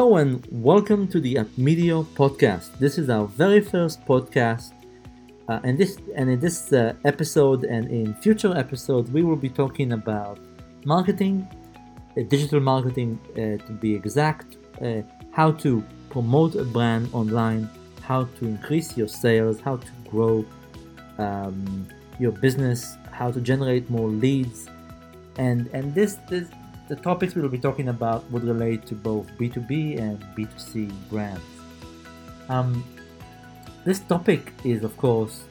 and welcome to the Upmedio podcast. This is our very first podcast, uh, and this and in this uh, episode and in future episodes, we will be talking about marketing, uh, digital marketing uh, to be exact, uh, how to promote a brand online, how to increase your sales, how to grow um, your business, how to generate more leads, and and this this the topics we will be talking about would relate to both B2B and B2C brands. Um, this topic is, of course,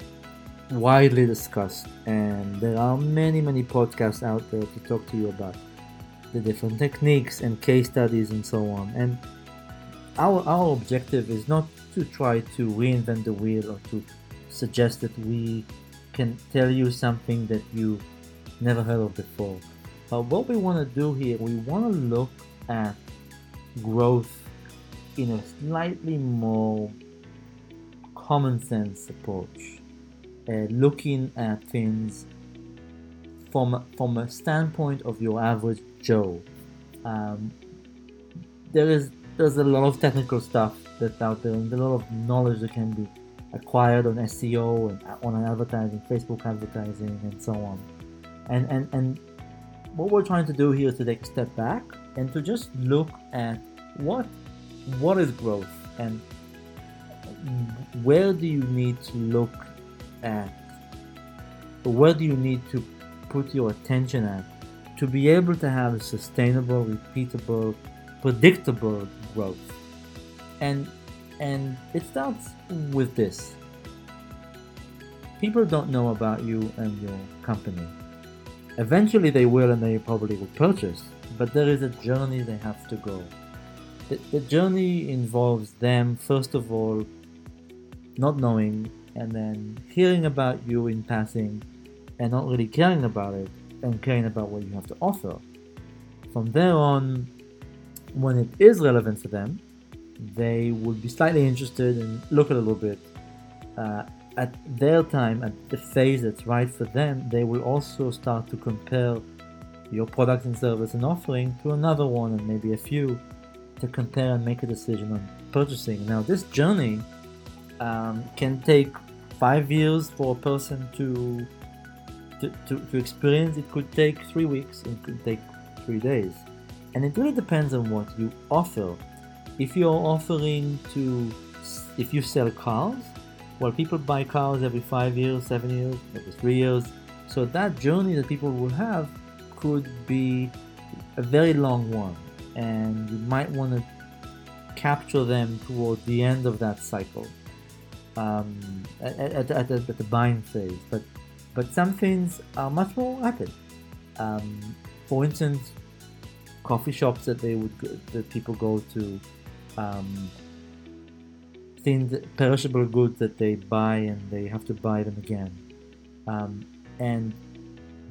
widely discussed, and there are many, many podcasts out there to talk to you about the different techniques and case studies and so on. And our, our objective is not to try to reinvent the wheel or to suggest that we can tell you something that you never heard of before. But what we want to do here, we want to look at growth in a slightly more common sense approach, uh, looking at things from from a standpoint of your average Joe. Um, there is there's a lot of technical stuff that's out there, and a lot of knowledge that can be acquired on SEO and on advertising, Facebook advertising, and so on. And and and what we're trying to do here is to take a step back and to just look at what what is growth and where do you need to look at where do you need to put your attention at to be able to have a sustainable repeatable predictable growth? And and it starts with this. People don't know about you and your company Eventually they will and they probably will purchase, but there is a journey they have to go. The, the journey involves them, first of all, not knowing and then hearing about you in passing and not really caring about it and caring about what you have to offer. From there on, when it is relevant for them, they would be slightly interested and look a little bit uh, at their time, at the phase that's right for them, they will also start to compare your product and service and offering to another one and maybe a few to compare and make a decision on purchasing. Now, this journey um, can take five years for a person to, to, to, to experience. It could take three weeks, it could take three days. And it really depends on what you offer. If you're offering to, if you sell cars, well, people buy cars every five years, seven years, every three years. So that journey that people will have could be a very long one, and you might want to capture them toward the end of that cycle, um, at, at, at, at, the buying phase. But but some things are much more rapid. Um, for instance, coffee shops that they would that people go to. Um, things, perishable goods that they buy and they have to buy them again. Um, and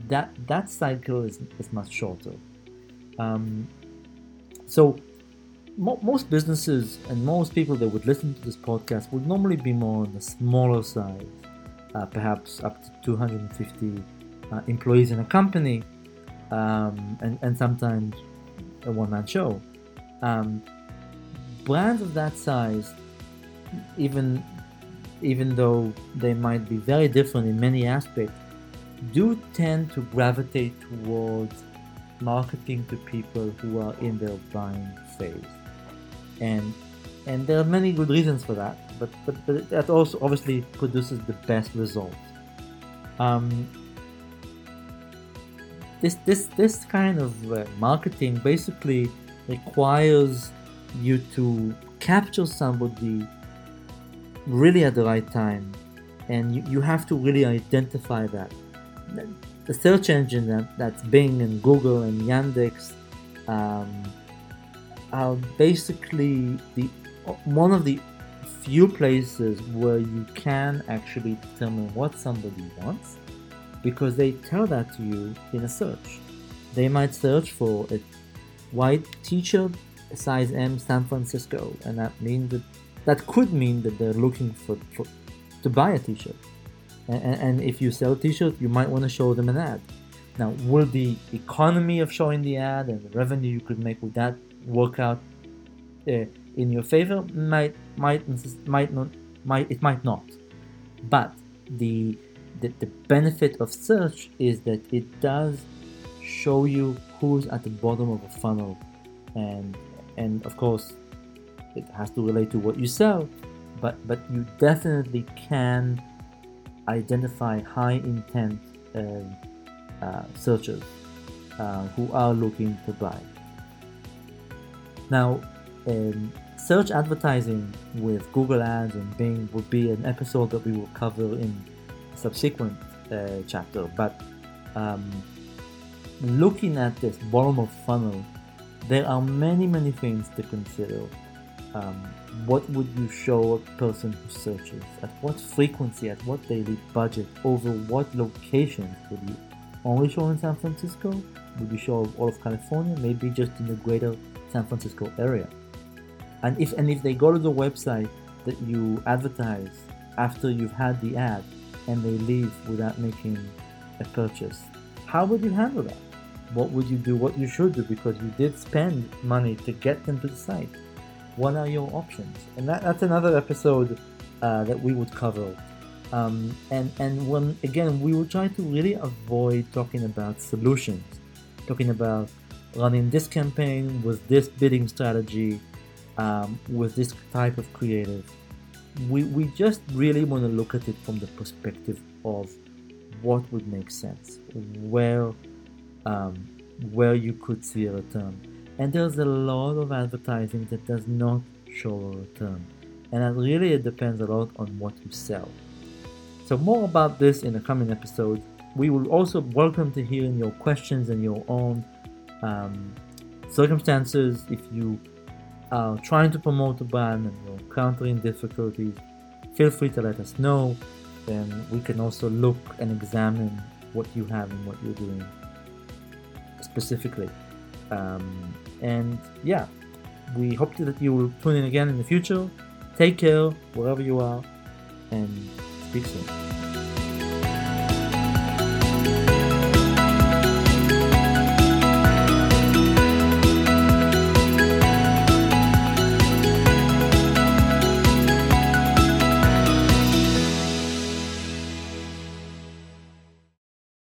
that that cycle is, is much shorter. Um, so mo- most businesses and most people that would listen to this podcast would normally be more on the smaller side, uh, perhaps up to 250 uh, employees in a company, um, and, and sometimes a one-man show. Um, brands of that size even even though they might be very different in many aspects, do tend to gravitate towards marketing to people who are in their buying phase. And and there are many good reasons for that, but but, but that also obviously produces the best results. Um, this this this kind of uh, marketing basically requires you to capture somebody really at the right time. And you, you have to really identify that. The search engine that, that's bing and google and yandex um, are basically the one of the few places where you can actually determine what somebody wants because they tell that to you in a search. They might search for a white t-shirt size m san francisco and that means that that could mean that they're looking for, for to buy a t-shirt. And, and, if you sell a t-shirt you might want to show them an ad. Now will the economy of showing the ad and the revenue you could make with that work out uh, in your favor? Might might might not might it might not. But the, the the benefit of search is that it does show you who's at the bottom of a funnel. And and of course it has to relate to what you sell but but you definitely can identify high intent uh, uh, searchers uh, who are looking to buy now um, search advertising with Google Ads and Bing would be an episode that we will cover in subsequent uh, chapter. But um, looking at this bottom of funnel, there are many many things to consider. Um, what would you show a person who searches? At what frequency? At what daily budget? Over what locations? Would you only show in San Francisco? Would you show all of California? Maybe just in the greater San Francisco area? and if and if they go to the website that you advertise after you've had the ad and they leave without making a purchase how would you handle that what would you do what you should do because you did spend money to get them to the site what are your options? And that, that's another episode uh, that we would cover. Um, and and when again we will try to really avoid talking about solutions. Talking about running this campaign with this bidding strategy um, with this type of creative, we, we just really want to look at it from the perspective of what would make sense, where um, where you could see a return. And there's a lot of advertising that does not show a return, and that really it depends a lot on what you sell. So more about this in the coming episodes. We will also welcome to hearing your questions and your own um, circumstances. If you are trying to promote a brand and you're encountering difficulties, feel free to let us know. Then we can also look and examine what you have and what you're doing specifically. Um, and yeah, we hope that you will tune in again in the future. Take care wherever you are and speak soon.